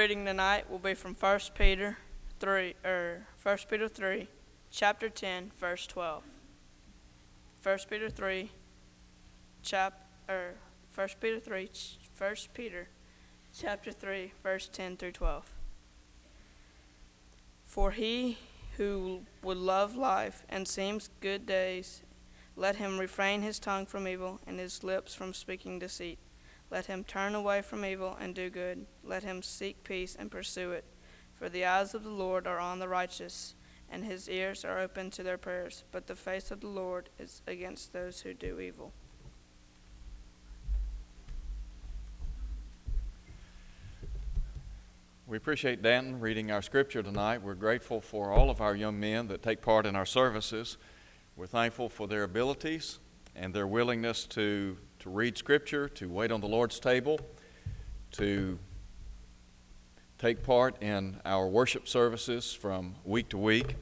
reading tonight will be from 1 Peter 3 er, or 1 Peter 3 chapter 10 verse 12. 1 Peter 3 chap er, or 1 Peter 3 1 Peter chapter 3 verse 10 through 12. For he who would love life and seems good days let him refrain his tongue from evil and his lips from speaking deceit. Let him turn away from evil and do good. Let him seek peace and pursue it. For the eyes of the Lord are on the righteous, and his ears are open to their prayers. But the face of the Lord is against those who do evil. We appreciate Danton reading our scripture tonight. We're grateful for all of our young men that take part in our services. We're thankful for their abilities and their willingness to, to read Scripture, to wait on the Lord's table, to take part in our worship services from week to week.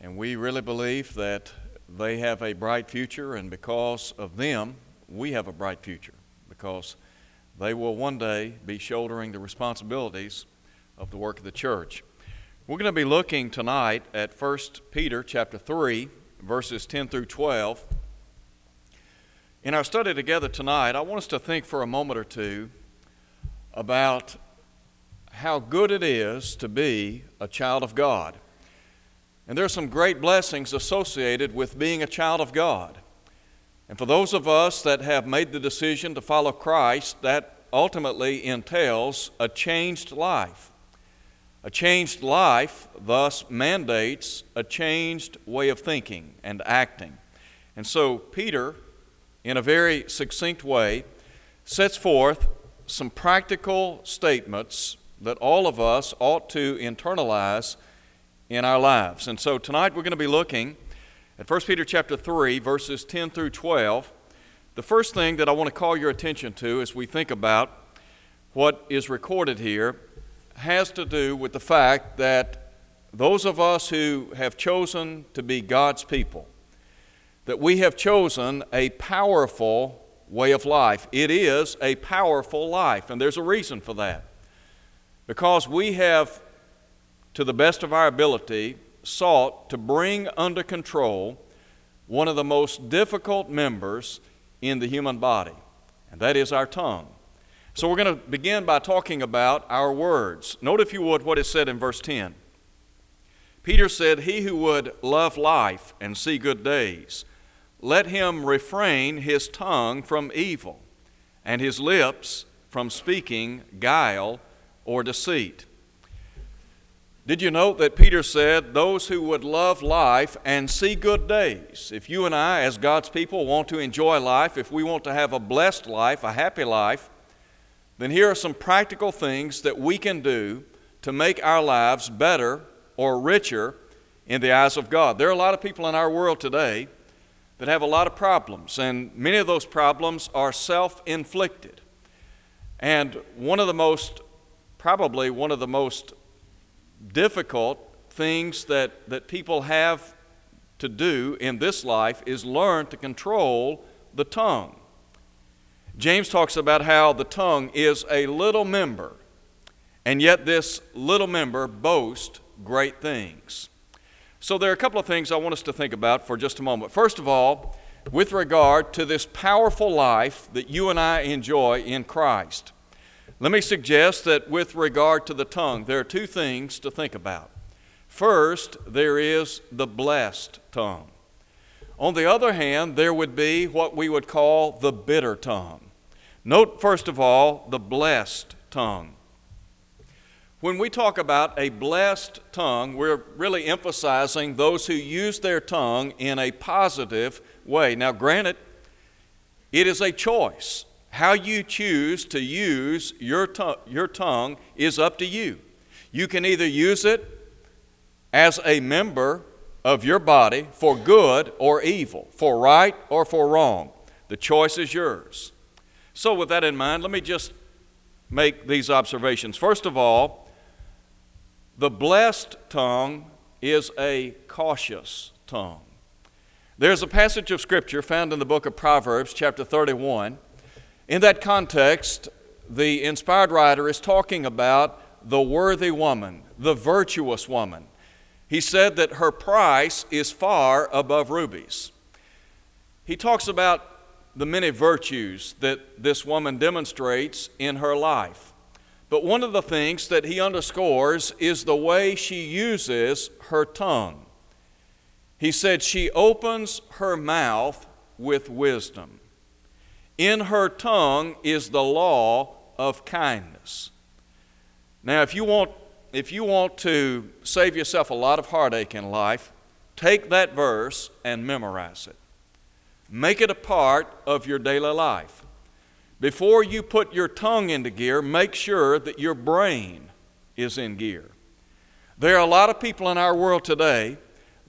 And we really believe that they have a bright future, and because of them, we have a bright future, because they will one day be shouldering the responsibilities of the work of the church. We're going to be looking tonight at 1 Peter chapter 3 verses 10 through 12. In our study together tonight, I want us to think for a moment or two about how good it is to be a child of God. And there are some great blessings associated with being a child of God. And for those of us that have made the decision to follow Christ, that ultimately entails a changed life. A changed life thus mandates a changed way of thinking and acting. And so, Peter, in a very succinct way, sets forth some practical statements that all of us ought to internalize in our lives. And so, tonight we're going to be looking at 1 Peter chapter 3, verses 10 through 12. The first thing that I want to call your attention to as we think about what is recorded here has to do with the fact that those of us who have chosen to be God's people, that we have chosen a powerful way of life. It is a powerful life, and there's a reason for that. Because we have, to the best of our ability, sought to bring under control one of the most difficult members in the human body, and that is our tongue. So we're going to begin by talking about our words. Note, if you would, what is said in verse 10. Peter said, He who would love life and see good days, let him refrain his tongue from evil, and his lips from speaking guile or deceit. Did you note that Peter said, Those who would love life and see good days? If you and I, as God's people, want to enjoy life, if we want to have a blessed life, a happy life, then here are some practical things that we can do to make our lives better or richer in the eyes of God. There are a lot of people in our world today that have a lot of problems, and many of those problems are self inflicted. And one of the most, probably one of the most difficult things that, that people have to do in this life is learn to control the tongue. James talks about how the tongue is a little member, and yet this little member boasts great things. So, there are a couple of things I want us to think about for just a moment. First of all, with regard to this powerful life that you and I enjoy in Christ, let me suggest that with regard to the tongue, there are two things to think about. First, there is the blessed tongue. On the other hand, there would be what we would call the bitter tongue. Note, first of all, the blessed tongue. When we talk about a blessed tongue, we're really emphasizing those who use their tongue in a positive way. Now, granted, it is a choice. How you choose to use your, to- your tongue is up to you. You can either use it as a member of your body for good or evil, for right or for wrong. The choice is yours. So, with that in mind, let me just make these observations. First of all, the blessed tongue is a cautious tongue. There's a passage of Scripture found in the book of Proverbs, chapter 31. In that context, the inspired writer is talking about the worthy woman, the virtuous woman. He said that her price is far above rubies. He talks about the many virtues that this woman demonstrates in her life. But one of the things that he underscores is the way she uses her tongue. He said, She opens her mouth with wisdom. In her tongue is the law of kindness. Now, if you want, if you want to save yourself a lot of heartache in life, take that verse and memorize it. Make it a part of your daily life. Before you put your tongue into gear, make sure that your brain is in gear. There are a lot of people in our world today,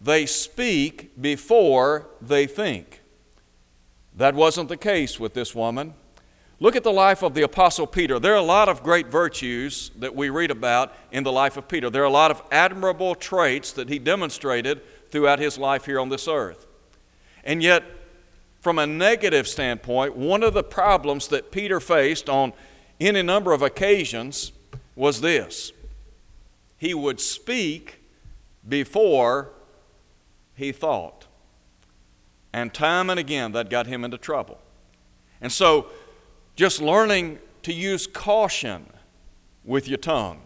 they speak before they think. That wasn't the case with this woman. Look at the life of the Apostle Peter. There are a lot of great virtues that we read about in the life of Peter. There are a lot of admirable traits that he demonstrated throughout his life here on this earth. And yet, from a negative standpoint, one of the problems that Peter faced on any number of occasions was this he would speak before he thought. And time and again, that got him into trouble. And so, just learning to use caution with your tongue.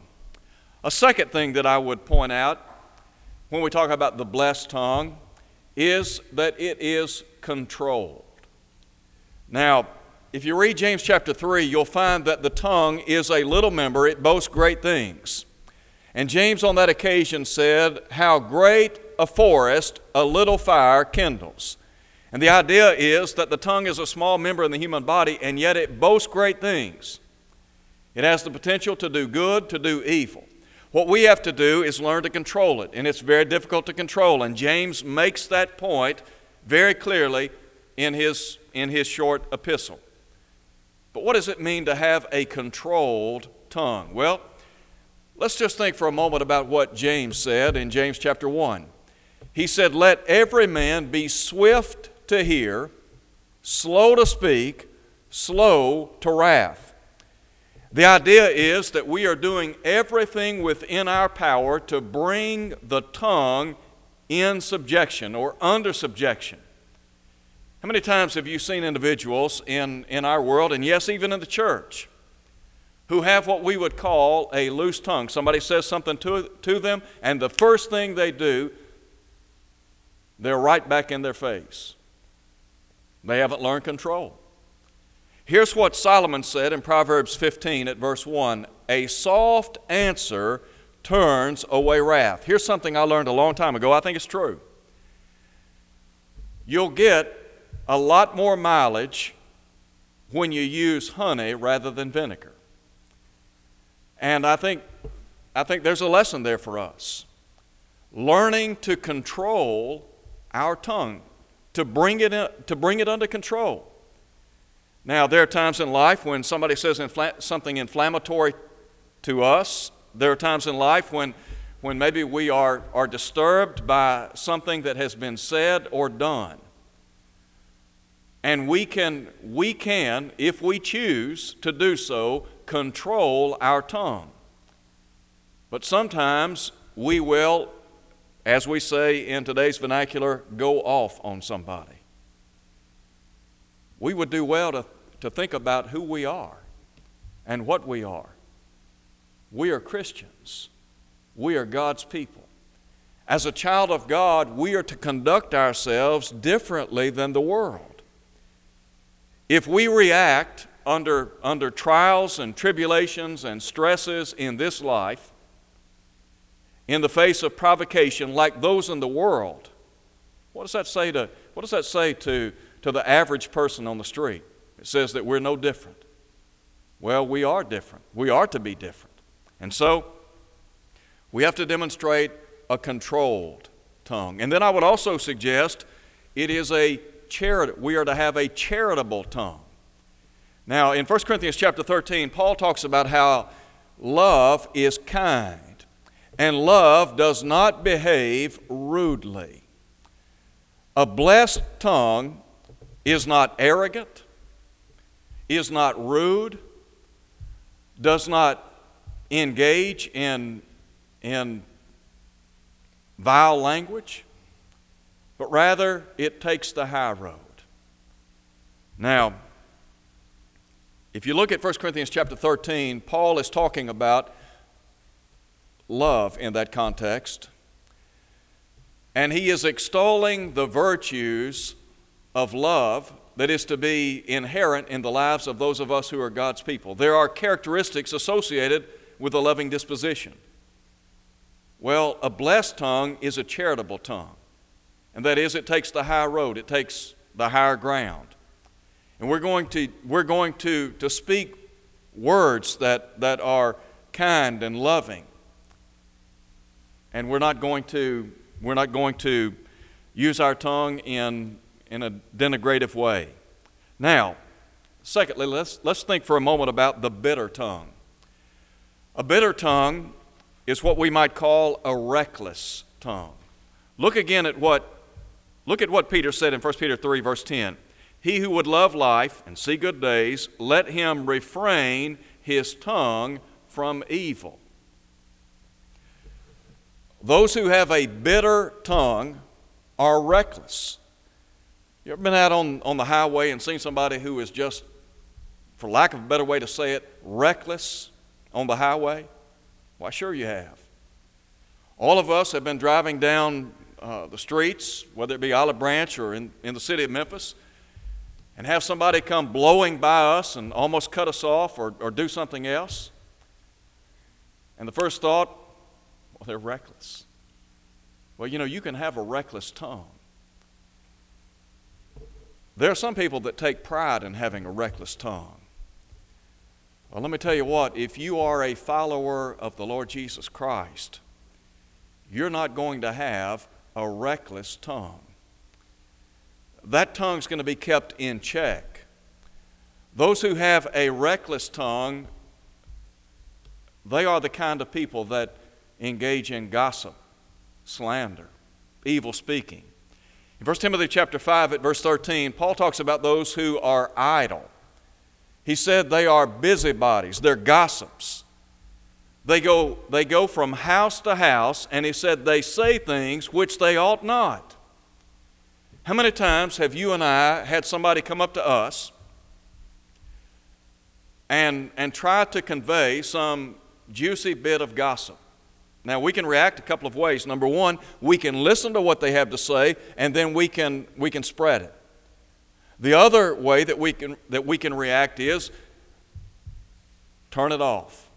A second thing that I would point out when we talk about the blessed tongue is that it is controlled. Now, if you read James chapter 3, you'll find that the tongue is a little member, it boasts great things. And James on that occasion said, How great a forest a little fire kindles. And the idea is that the tongue is a small member in the human body, and yet it boasts great things. It has the potential to do good, to do evil. What we have to do is learn to control it, and it's very difficult to control. And James makes that point very clearly in his, in his short epistle. But what does it mean to have a controlled tongue? Well, let's just think for a moment about what James said in James chapter 1. He said, Let every man be swift to hear, slow to speak, slow to wrath. The idea is that we are doing everything within our power to bring the tongue in subjection or under subjection. How many times have you seen individuals in, in our world, and yes, even in the church, who have what we would call a loose tongue? Somebody says something to, to them, and the first thing they do, they're right back in their face. They haven't learned control. Here's what Solomon said in Proverbs 15 at verse 1 A soft answer turns away wrath. Here's something I learned a long time ago. I think it's true. You'll get a lot more mileage when you use honey rather than vinegar. And I think, I think there's a lesson there for us. Learning to control our tongue to bring it, in, to bring it under control. Now, there are times in life when somebody says infl- something inflammatory to us. There are times in life when, when maybe we are, are disturbed by something that has been said or done. And we can, we can, if we choose to do so, control our tongue. But sometimes we will as we say in today's vernacular, go off on somebody. We would do well to, to think about who we are and what we are. We are Christians, we are God's people. As a child of God, we are to conduct ourselves differently than the world. If we react under, under trials and tribulations and stresses in this life, in the face of provocation like those in the world. What does that say to, what does that say to, to the average person on the street? It says that we're no different. Well, we are different. We are to be different. And so, we have to demonstrate a controlled tongue. And then I would also suggest it is a charity. We are to have a charitable tongue. Now, in 1 Corinthians chapter 13, Paul talks about how love is kind and love does not behave rudely. A blessed tongue is not arrogant, is not rude, does not engage in, in vile language, but rather it takes the high road. Now, if you look at 1 Corinthians chapter 13, Paul is talking about love in that context. And he is extolling the virtues of love that is to be inherent in the lives of those of us who are God's people. There are characteristics associated with a loving disposition. Well, a blessed tongue is a charitable tongue. And that is, it takes the high road, it takes the higher ground. And we're going to, we're going to, to speak words that, that are kind and loving. And we're not going to, we're not going to use our tongue in, in a denigrative way. Now, secondly, let's, let's think for a moment about the bitter tongue. A bitter tongue is what we might call a reckless tongue. Look again at what look at what Peter said in 1 Peter 3 verse 10. He who would love life and see good days, let him refrain his tongue from evil. Those who have a bitter tongue are reckless. You ever been out on, on the highway and seen somebody who is just, for lack of a better way to say it, reckless on the highway? Why, sure you have. All of us have been driving down uh, the streets, whether it be Olive Branch or in, in the city of Memphis, and have somebody come blowing by us and almost cut us off or, or do something else. And the first thought, well, they're reckless. Well, you know, you can have a reckless tongue. There are some people that take pride in having a reckless tongue. Well, let me tell you what, if you are a follower of the Lord Jesus Christ, you're not going to have a reckless tongue that tongue's going to be kept in check. Those who have a reckless tongue, they are the kind of people that engage in gossip, slander, evil speaking. In 1 Timothy chapter 5 at verse 13, Paul talks about those who are idle. He said they are busybodies, they're gossips. They go, they go from house to house, and he said they say things which they ought not. How many times have you and I had somebody come up to us and, and try to convey some juicy bit of gossip? Now, we can react a couple of ways. Number one, we can listen to what they have to say, and then we can, we can spread it. The other way that we, can, that we can react is turn it off.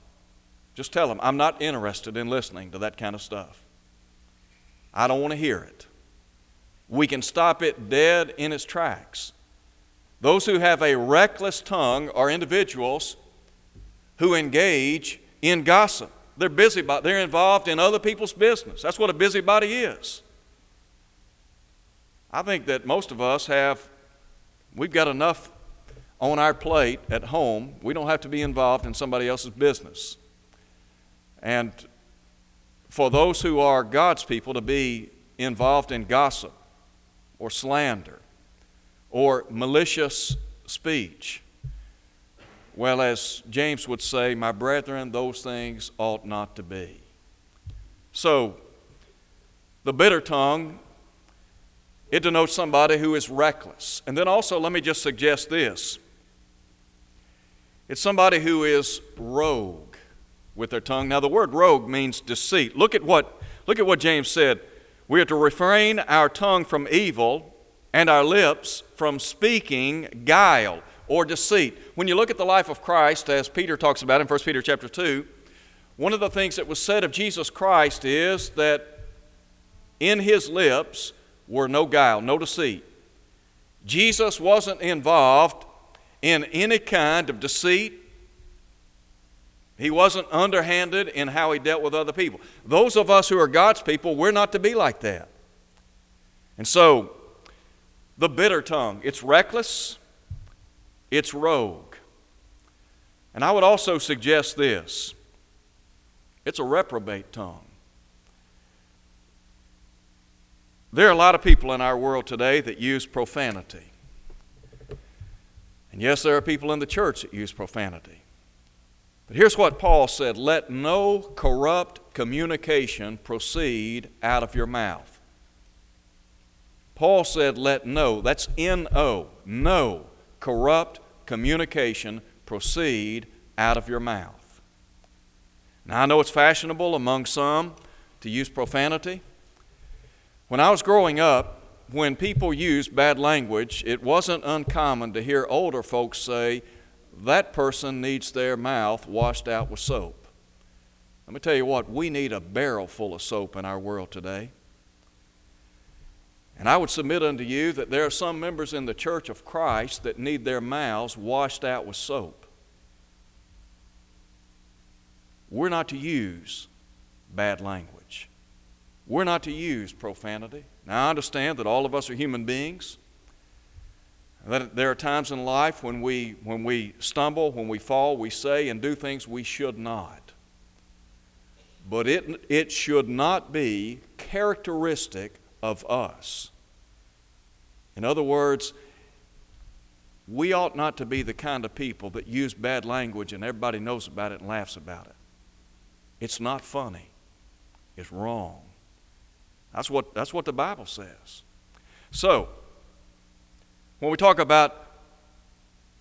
Just tell them, I'm not interested in listening to that kind of stuff. I don't want to hear it we can stop it dead in its tracks. Those who have a reckless tongue are individuals who engage in gossip. They're busy, they're involved in other people's business. That's what a busybody is. I think that most of us have, we've got enough on our plate at home. We don't have to be involved in somebody else's business. And for those who are God's people to be involved in gossip, or slander or malicious speech. Well, as James would say, my brethren, those things ought not to be. So, the bitter tongue, it denotes somebody who is reckless. And then also, let me just suggest this it's somebody who is rogue with their tongue. Now, the word rogue means deceit. Look at what, look at what James said. We are to refrain our tongue from evil and our lips from speaking guile or deceit. When you look at the life of Christ, as Peter talks about in 1 Peter chapter 2, one of the things that was said of Jesus Christ is that in his lips were no guile, no deceit. Jesus wasn't involved in any kind of deceit he wasn't underhanded in how he dealt with other people. Those of us who are God's people, we're not to be like that. And so, the bitter tongue, it's reckless, it's rogue. And I would also suggest this it's a reprobate tongue. There are a lot of people in our world today that use profanity. And yes, there are people in the church that use profanity. But here's what Paul said let no corrupt communication proceed out of your mouth. Paul said, let no, that's N O, no corrupt communication proceed out of your mouth. Now, I know it's fashionable among some to use profanity. When I was growing up, when people used bad language, it wasn't uncommon to hear older folks say, that person needs their mouth washed out with soap. Let me tell you what, we need a barrel full of soap in our world today. And I would submit unto you that there are some members in the church of Christ that need their mouths washed out with soap. We're not to use bad language. We're not to use profanity. Now, I understand that all of us are human beings. That there are times in life when we, when we stumble, when we fall, we say and do things we should not. But it, it should not be characteristic of us. In other words, we ought not to be the kind of people that use bad language and everybody knows about it and laughs about it. It's not funny, it's wrong. That's what, that's what the Bible says. So, when we talk about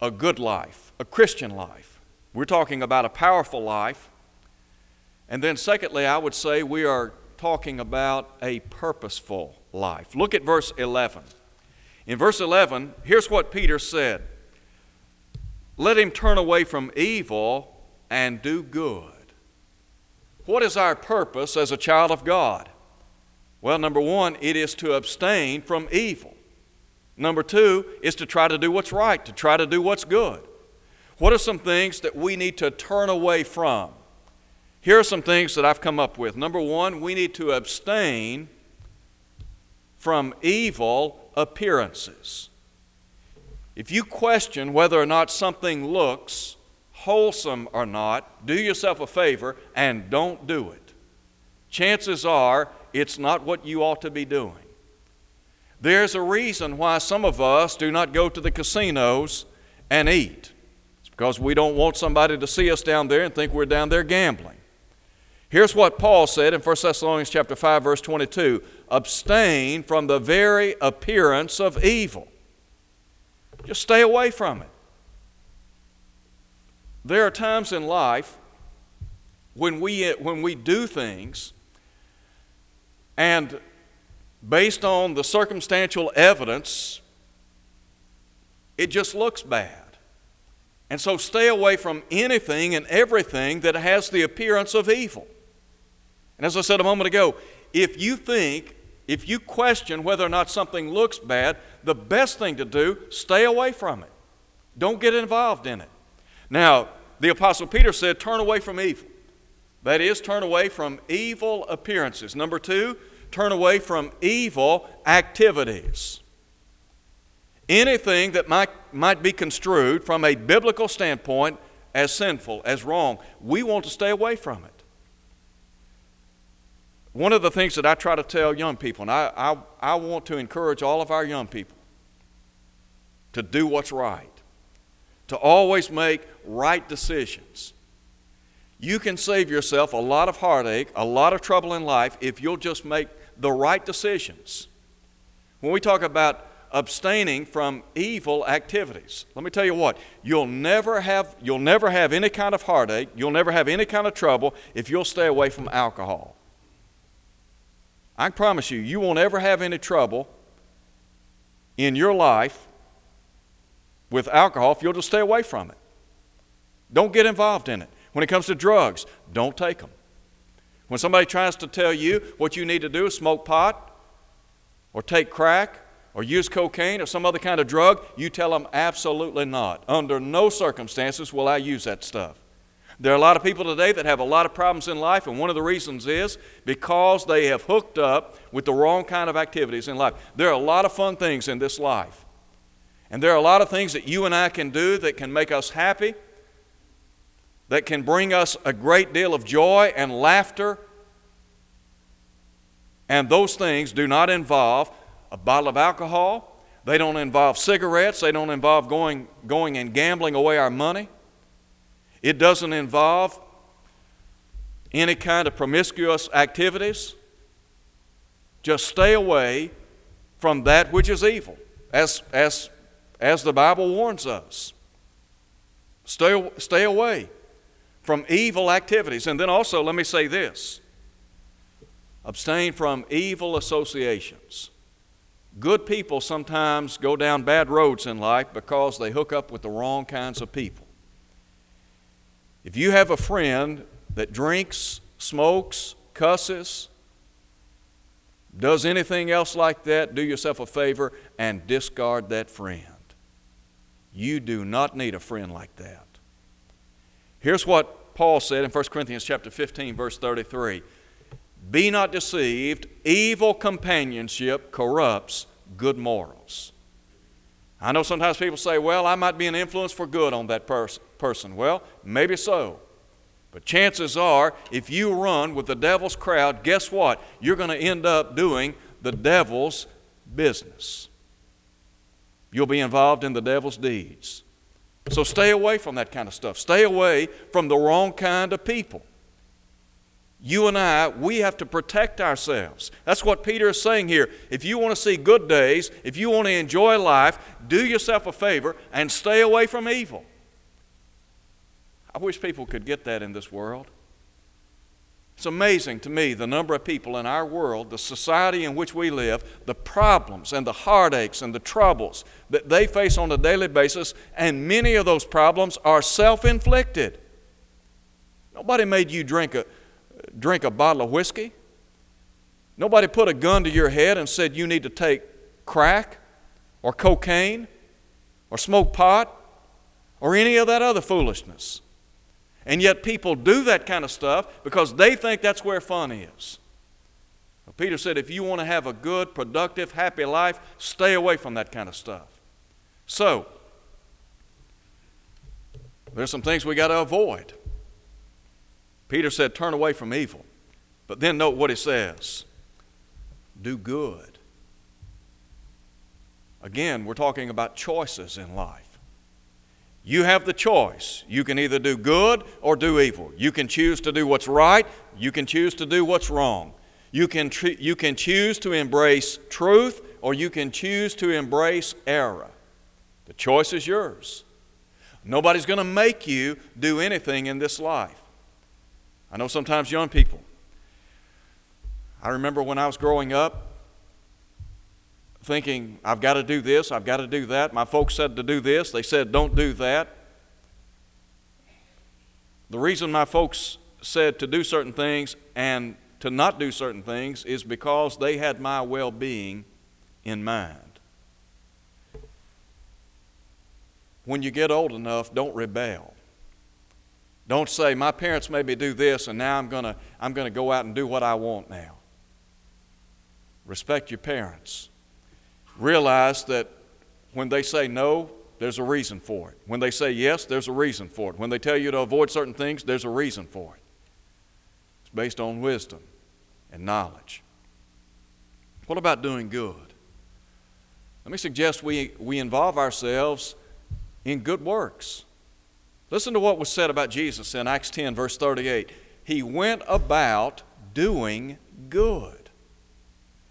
a good life, a Christian life, we're talking about a powerful life. And then, secondly, I would say we are talking about a purposeful life. Look at verse 11. In verse 11, here's what Peter said Let him turn away from evil and do good. What is our purpose as a child of God? Well, number one, it is to abstain from evil. Number two is to try to do what's right, to try to do what's good. What are some things that we need to turn away from? Here are some things that I've come up with. Number one, we need to abstain from evil appearances. If you question whether or not something looks wholesome or not, do yourself a favor and don't do it. Chances are it's not what you ought to be doing. There's a reason why some of us do not go to the casinos and eat. It's because we don't want somebody to see us down there and think we're down there gambling. Here's what Paul said in 1 Thessalonians chapter 5 verse 22, abstain from the very appearance of evil. Just stay away from it. There are times in life when we, when we do things and based on the circumstantial evidence, it just looks bad. And so stay away from anything and everything that has the appearance of evil. And as I said a moment ago, if you think, if you question whether or not something looks bad, the best thing to do, stay away from it. Don't get involved in it. Now, the Apostle Peter said, turn away from evil. That is, turn away from evil appearances. Number two, turn away from evil activities. Anything that might, might be construed from a biblical standpoint as sinful, as wrong, we want to stay away from it. One of the things that I try to tell young people, and I, I, I want to encourage all of our young people to do what's right, to always make right decisions. You can save yourself a lot of heartache, a lot of trouble in life if you'll just make the right decisions. When we talk about abstaining from evil activities. Let me tell you what, you'll never have you'll never have any kind of heartache, you'll never have any kind of trouble if you'll stay away from alcohol. I promise you, you won't ever have any trouble in your life with alcohol if you'll just stay away from it. Don't get involved in it. When it comes to drugs, don't take them. When somebody tries to tell you what you need to do is smoke pot or take crack or use cocaine or some other kind of drug, you tell them absolutely not. Under no circumstances will I use that stuff. There are a lot of people today that have a lot of problems in life, and one of the reasons is because they have hooked up with the wrong kind of activities in life. There are a lot of fun things in this life, and there are a lot of things that you and I can do that can make us happy that can bring us a great deal of joy and laughter. And those things do not involve a bottle of alcohol. They don't involve cigarettes. They don't involve going, going and gambling away our money. It doesn't involve any kind of promiscuous activities. Just stay away from that which is evil, as, as, as the Bible warns us. Stay, stay away from evil activities. And then also, let me say this abstain from evil associations. Good people sometimes go down bad roads in life because they hook up with the wrong kinds of people. If you have a friend that drinks, smokes, cusses, does anything else like that, do yourself a favor and discard that friend. You do not need a friend like that. Here's what Paul said in 1 Corinthians chapter 15 verse 33. Be not deceived, evil companionship corrupts good morals. I know sometimes people say, well, I might be an influence for good on that pers- person. Well, maybe so. But chances are, if you run with the devil's crowd, guess what? You're going to end up doing the devil's business. You'll be involved in the devil's deeds. So stay away from that kind of stuff. Stay away from the wrong kind of people. You and I, we have to protect ourselves. That's what Peter is saying here. If you want to see good days, if you want to enjoy life, do yourself a favor and stay away from evil. I wish people could get that in this world. It's amazing to me the number of people in our world, the society in which we live, the problems and the heartaches and the troubles that they face on a daily basis, and many of those problems are self inflicted. Nobody made you drink a, drink a bottle of whiskey. Nobody put a gun to your head and said you need to take crack or cocaine or smoke pot or any of that other foolishness. And yet people do that kind of stuff because they think that's where fun is. Well, Peter said, if you want to have a good, productive, happy life, stay away from that kind of stuff. So, there's some things we got to avoid. Peter said, Turn away from evil. But then note what he says do good. Again, we're talking about choices in life. You have the choice. You can either do good or do evil. You can choose to do what's right, you can choose to do what's wrong. You can, tr- you can choose to embrace truth or you can choose to embrace error. The choice is yours. Nobody's going to make you do anything in this life. I know sometimes young people. I remember when I was growing up thinking, I've got to do this, I've got to do that. My folks said to do this, they said, don't do that. The reason my folks said to do certain things and to not do certain things is because they had my well being in mind. When you get old enough, don't rebel. Don't say, my parents made me do this, and now I'm going to I'm going to go out and do what I want now. Respect your parents. Realize that when they say no, there's a reason for it. When they say yes, there's a reason for it. When they tell you to avoid certain things, there's a reason for it. It's based on wisdom and knowledge. What about doing good? Let me suggest we, we involve ourselves in good works. Listen to what was said about Jesus in Acts 10, verse 38. He went about doing good.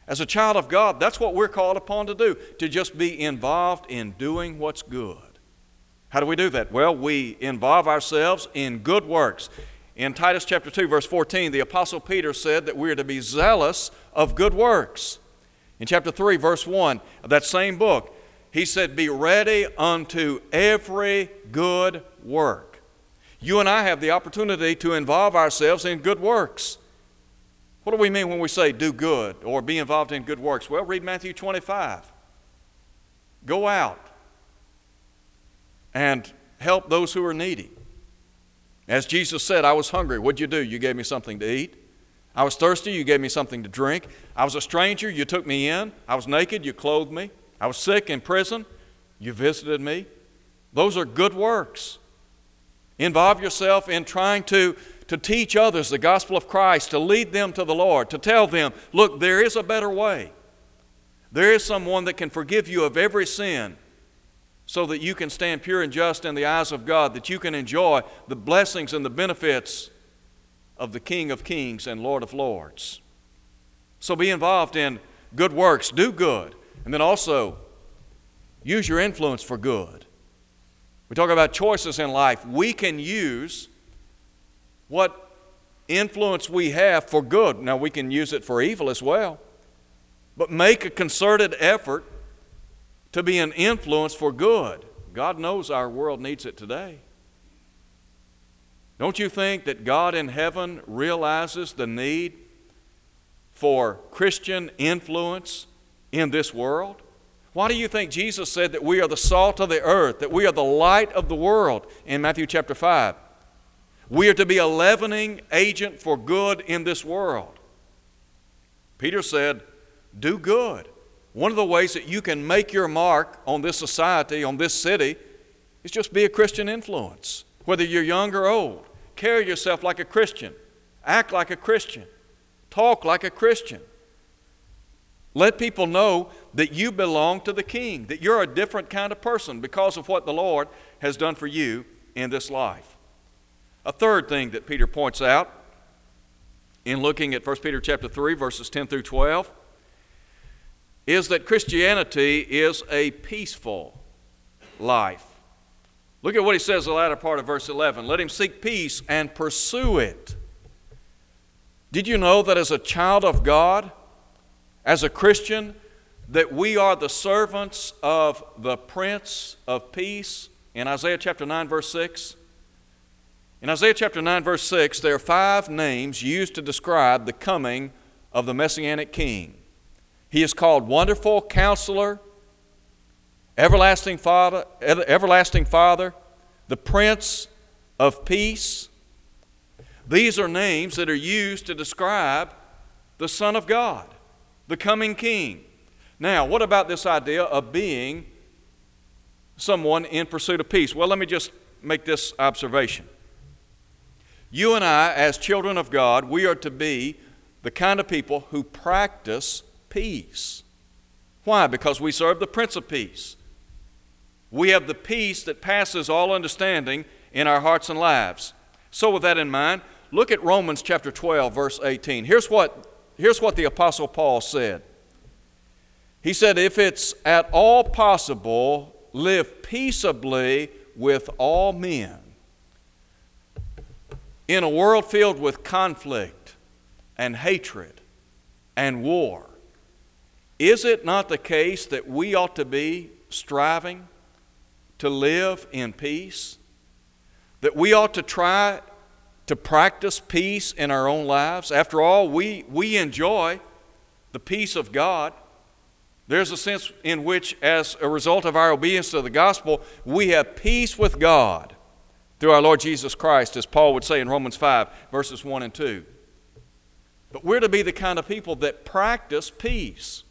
As a child of God, that's what we're called upon to do, to just be involved in doing what's good. How do we do that? Well, we involve ourselves in good works. In Titus chapter 2, verse 14, the Apostle Peter said that we are to be zealous of good works. In chapter 3, verse 1 of that same book, he said, Be ready unto every good work. You and I have the opportunity to involve ourselves in good works. What do we mean when we say do good or be involved in good works? Well, read Matthew 25. Go out and help those who are needy. As Jesus said, I was hungry. What'd you do? You gave me something to eat. I was thirsty. You gave me something to drink. I was a stranger. You took me in. I was naked. You clothed me. I was sick in prison. You visited me. Those are good works. Involve yourself in trying to, to teach others the gospel of Christ, to lead them to the Lord, to tell them, look, there is a better way. There is someone that can forgive you of every sin. so that you can stand pure and just in the eyes of God, that you can enjoy the blessings and the benefits of the King of Kings and Lord of Lords. So be involved in good works, do good, and then also use your influence for good. We talk about choices in life. We can use what influence we have for good. Now, we can use it for evil as well. But make a concerted effort to be an influence for good. God knows our world needs it today. Don't you think that God in heaven realizes the need for Christian influence in this world? Why do you think Jesus said that we are the salt of the earth, that we are the light of the world in Matthew chapter 5? We are to be a leavening agent for good in this world. Peter said, Do good. One of the ways that you can make your mark on this society, on this city, is just be a Christian influence. Whether you're young or old, carry yourself like a Christian, act like a Christian, talk like a Christian. Let people know that you belong to the King, that you're a different kind of person because of what the Lord has done for you in this life. A third thing that Peter points out in looking at 1 Peter chapter 3 verses 10 through 12 is that Christianity is a peaceful life. Look at what he says the latter part of verse 11. Let him seek peace and pursue it. Did you know that as a child of God, as a Christian, that we are the servants of the Prince of Peace in Isaiah chapter 9, verse 6? In Isaiah chapter 9, verse 6, there are five names used to describe the coming of the Messianic King. He is called Wonderful Counselor, Everlasting Father, Everlasting Father, the Prince of Peace. These are names that are used to describe the Son of God, the coming King. Now, what about this idea of being someone in pursuit of peace? Well, let me just make this observation. You and I, as children of God, we are to be the kind of people who practice peace. Why? Because we serve the Prince of Peace. We have the peace that passes all understanding in our hearts and lives. So, with that in mind, look at Romans chapter 12, verse 18. Here's what, here's what the Apostle Paul said. He said, If it's at all possible, live peaceably with all men. In a world filled with conflict and hatred and war, is it not the case that we ought to be striving to live in peace? That we ought to try to practice peace in our own lives? After all, we, we enjoy the peace of God. There's a sense in which, as a result of our obedience to the gospel, we have peace with God through our Lord Jesus Christ, as Paul would say in Romans 5, verses 1 and 2. But we're to be the kind of people that practice peace.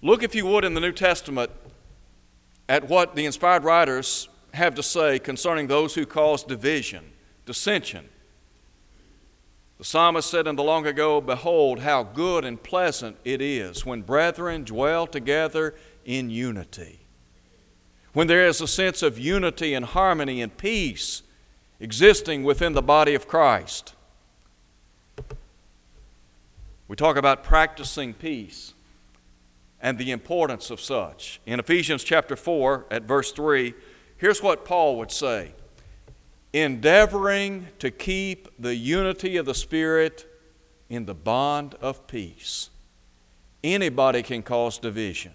Look, if you would, in the New Testament at what the inspired writers have to say concerning those who cause division, dissension. The psalmist said in the long ago, Behold, how good and pleasant it is when brethren dwell together in unity. When there is a sense of unity and harmony and peace existing within the body of Christ. We talk about practicing peace and the importance of such. In Ephesians chapter 4, at verse 3, here's what Paul would say Endeavoring to keep the unity of the Spirit in the bond of peace. Anybody can cause division,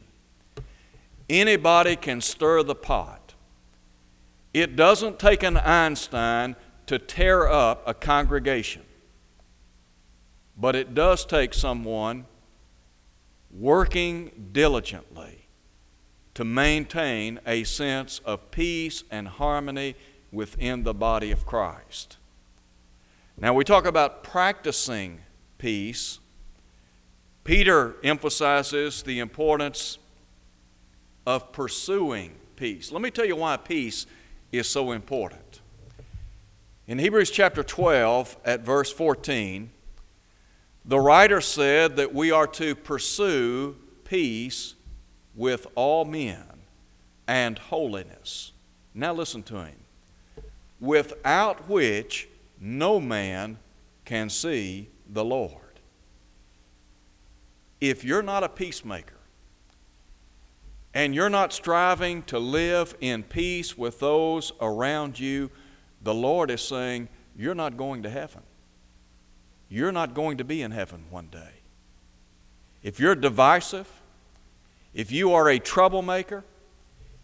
anybody can stir the pot. It doesn't take an Einstein to tear up a congregation, but it does take someone working diligently to maintain a sense of peace and harmony within the body of Christ. Now, we talk about practicing peace. Peter emphasizes the importance of pursuing peace. Let me tell you why peace is so important. In Hebrews chapter 12, at verse 14, the writer said that we are to pursue peace with all men and holiness. Now listen to him. Without which no man can see the Lord. If you're not a peacemaker, and you're not striving to live in peace with those around you, the Lord is saying, You're not going to heaven. You're not going to be in heaven one day. If you're divisive, if you are a troublemaker,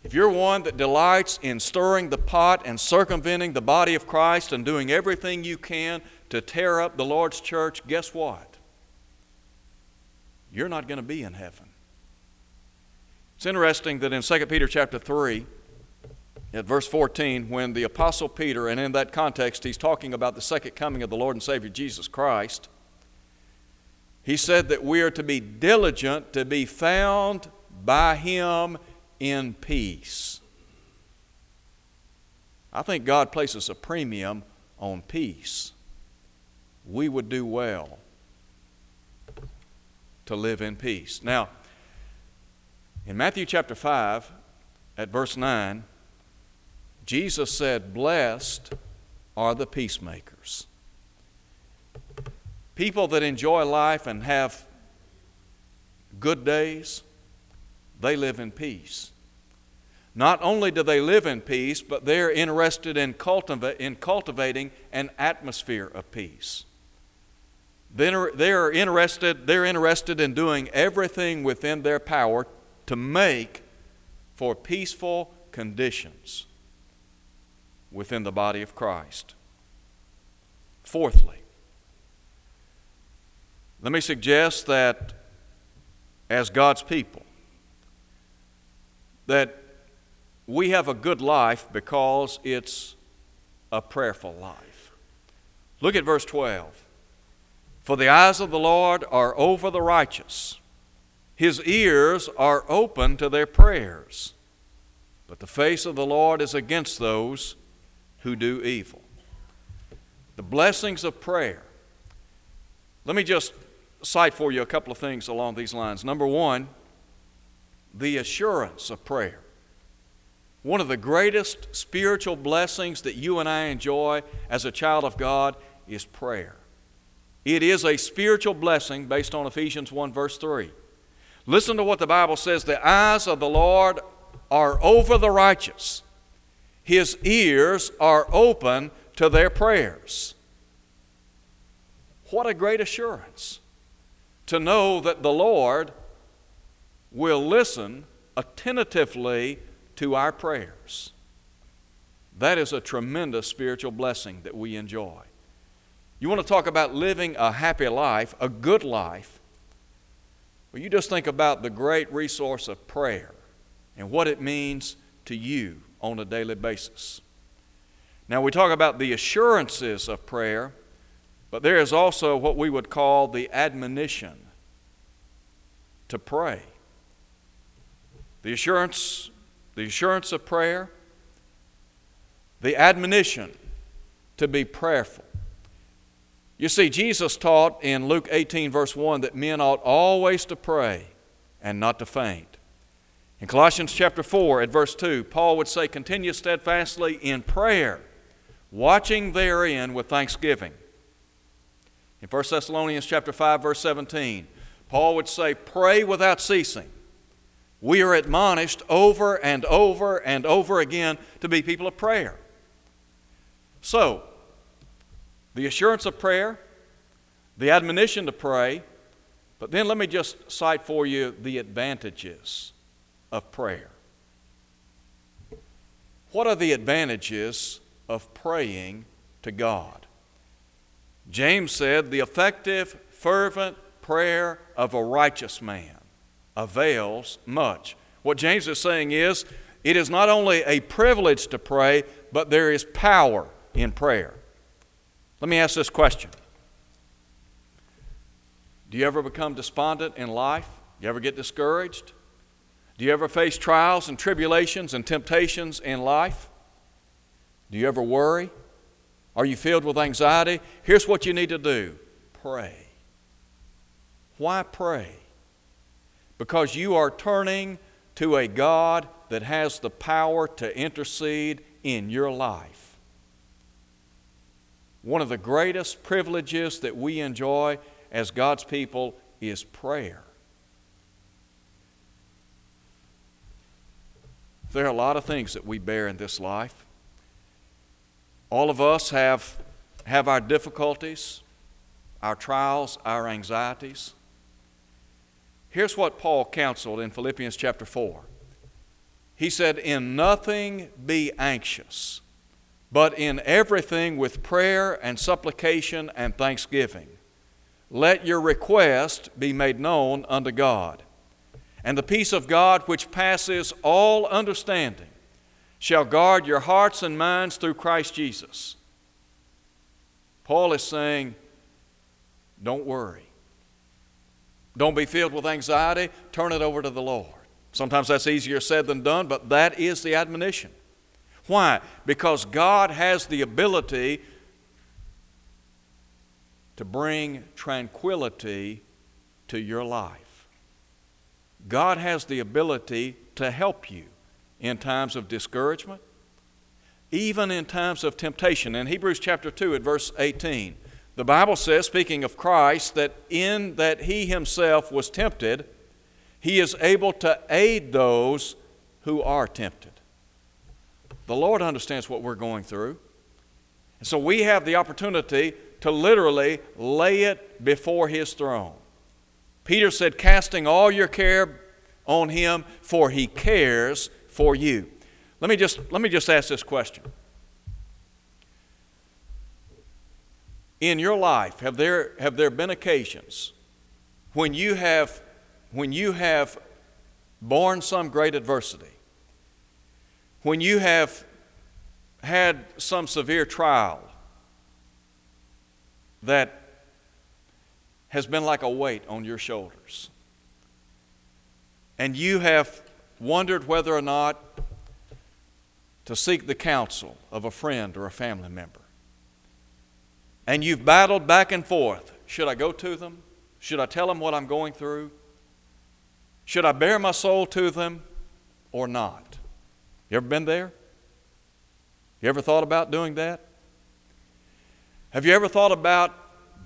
if you're one that delights in stirring the pot and circumventing the body of Christ and doing everything you can to tear up the Lord's church, guess what? You're not going to be in heaven. It's interesting that in 2 Peter chapter 3, at verse 14, when the Apostle Peter, and in that context, he's talking about the second coming of the Lord and Savior Jesus Christ, he said that we are to be diligent to be found by Him in peace. I think God places a premium on peace. We would do well to live in peace. Now, in Matthew chapter 5, at verse 9, Jesus said, Blessed are the peacemakers. People that enjoy life and have good days, they live in peace. Not only do they live in peace, but they're interested in, cultiva- in cultivating an atmosphere of peace. They're, interested, they're interested in doing everything within their power to make for peaceful conditions within the body of Christ. Fourthly, let me suggest that as God's people, that we have a good life because it's a prayerful life. Look at verse 12. For the eyes of the Lord are over the righteous, his ears are open to their prayers, but the face of the Lord is against those who do evil. The blessings of prayer. Let me just cite for you a couple of things along these lines. Number one, the assurance of prayer. One of the greatest spiritual blessings that you and I enjoy as a child of God is prayer. It is a spiritual blessing based on Ephesians 1, verse 3. Listen to what the Bible says The eyes of the Lord are over the righteous, His ears are open to their prayers. What a great assurance to know that the Lord will listen attentively to our prayers. That is a tremendous spiritual blessing that we enjoy. You want to talk about living a happy life, a good life? Well, you just think about the great resource of prayer and what it means to you on a daily basis. Now, we talk about the assurances of prayer, but there is also what we would call the admonition to pray. The assurance, the assurance of prayer, the admonition to be prayerful. You see, Jesus taught in Luke 18, verse 1, that men ought always to pray and not to faint. In Colossians chapter 4, at verse 2, Paul would say, Continue steadfastly in prayer, watching therein with thanksgiving. In 1 Thessalonians chapter 5, verse 17, Paul would say, Pray without ceasing. We are admonished over and over and over again to be people of prayer. So, the assurance of prayer, the admonition to pray, but then let me just cite for you the advantages of prayer. What are the advantages of praying to God? James said, The effective, fervent prayer of a righteous man avails much. What James is saying is, it is not only a privilege to pray, but there is power in prayer. Let me ask this question Do you ever become despondent in life? Do you ever get discouraged? Do you ever face trials and tribulations and temptations in life? Do you ever worry? Are you filled with anxiety? Here's what you need to do pray. Why pray? Because you are turning to a God that has the power to intercede in your life. One of the greatest privileges that we enjoy as God's people is prayer. There are a lot of things that we bear in this life. All of us have, have our difficulties, our trials, our anxieties. Here's what Paul counseled in Philippians chapter 4. He said, In nothing be anxious, but in everything with prayer and supplication and thanksgiving. Let your request be made known unto God and the peace of God, which passes all understanding, shall guard your hearts and minds through Christ Jesus. Paul is saying, don't worry. Don't be filled with anxiety. Turn it over to the Lord. Sometimes that's easier said than done, but that is the admonition. Why? Because God has the ability to bring tranquility to your life. God has the ability to help you in times of discouragement, even in times of temptation. In Hebrews chapter 2 at verse 18, the Bible says, speaking of Christ, that in that he himself was tempted, he is able to aid those who are tempted. The Lord understands what we're going through. And so we have the opportunity to literally lay it before his throne. Peter said, casting all your care on him, for he cares for you. Let me just, let me just ask this question. In your life, have there, have there been occasions when you have, when you have borne some great adversity, when you have had some severe trial that has been like a weight on your shoulders. And you have wondered whether or not to seek the counsel of a friend or a family member. And you've battled back and forth. Should I go to them? Should I tell them what I'm going through? Should I bare my soul to them or not? You ever been there? You ever thought about doing that? Have you ever thought about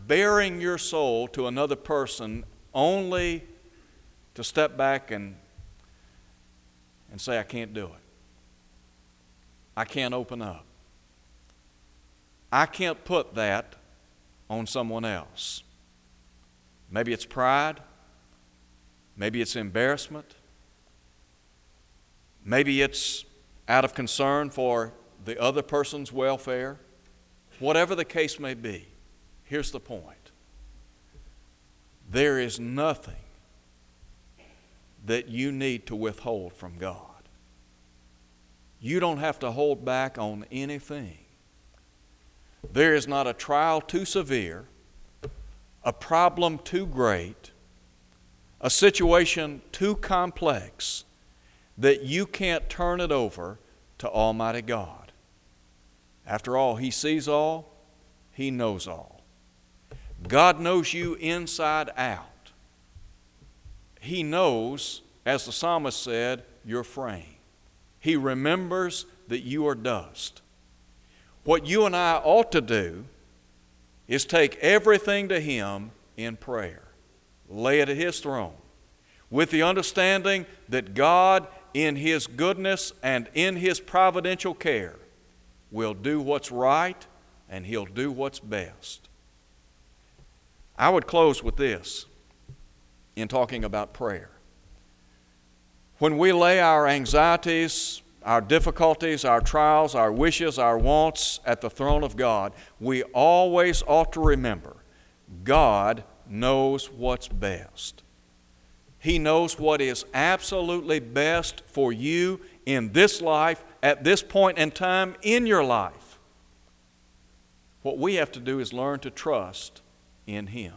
baring your soul to another person only to step back and, and say, I can't do it. I can't open up. I can't put that on someone else. Maybe it's pride. Maybe it's embarrassment. Maybe it's out of concern for the other person's welfare. Whatever the case may be. Here's the point there is nothing that you need to withhold from God. You don't have to hold back on anything. There is not a trial too severe, a problem too great, a situation too complex that you can't turn it over to Almighty God. After all, He sees all, He knows all. God knows you inside out. He knows, as the psalmist said, your frame. He remembers that you are dust. What you and I ought to do is take everything to Him in prayer, lay it at His throne, with the understanding that God, in His goodness and in His providential care, will do what's right and He'll do what's best. I would close with this in talking about prayer. When we lay our anxieties, our difficulties, our trials, our wishes, our wants at the throne of God, we always ought to remember God knows what's best. He knows what is absolutely best for you in this life, at this point in time in your life. What we have to do is learn to trust in Him.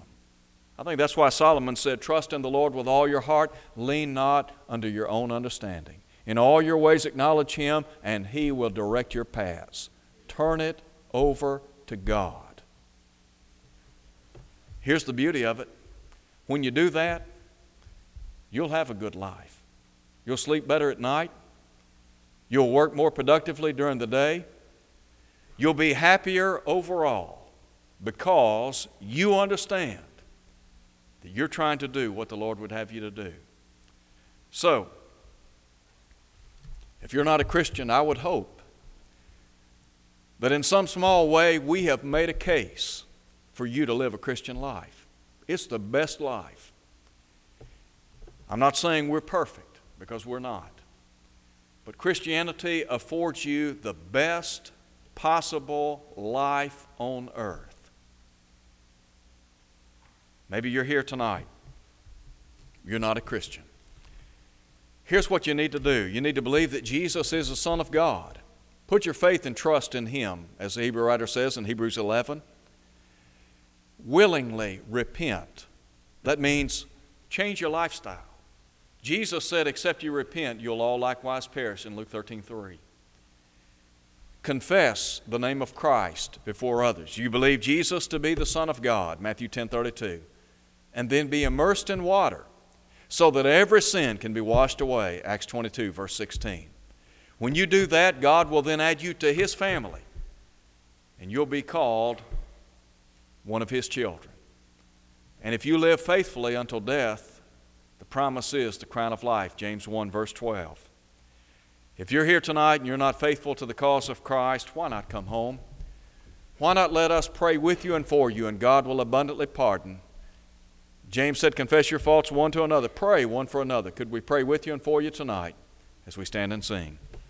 I think that's why Solomon said, Trust in the Lord with all your heart, lean not unto your own understanding. In all your ways acknowledge Him, and He will direct your paths. Turn it over to God. Here's the beauty of it when you do that, you'll have a good life. You'll sleep better at night. You'll work more productively during the day. You'll be happier overall because you understand that you're trying to do what the Lord would have you to do. So, if you're not a Christian, I would hope that in some small way we have made a case for you to live a Christian life. It's the best life. I'm not saying we're perfect because we're not. But Christianity affords you the best possible life on earth. Maybe you're here tonight. You're not a Christian. Here's what you need to do you need to believe that Jesus is the Son of God. Put your faith and trust in Him, as the Hebrew writer says in Hebrews 11. Willingly repent. That means change your lifestyle. Jesus said, Except you repent, you'll all likewise perish in Luke 13 3. Confess the name of Christ before others. You believe Jesus to be the Son of God, Matthew 10 32. And then be immersed in water so that every sin can be washed away. Acts 22, verse 16. When you do that, God will then add you to His family, and you'll be called one of His children. And if you live faithfully until death, the promise is the crown of life, James 1, verse 12. If you're here tonight and you're not faithful to the cause of Christ, why not come home? Why not let us pray with you and for you, and God will abundantly pardon James said, Confess your faults one to another, pray one for another. Could we pray with you and for you tonight as we stand and sing?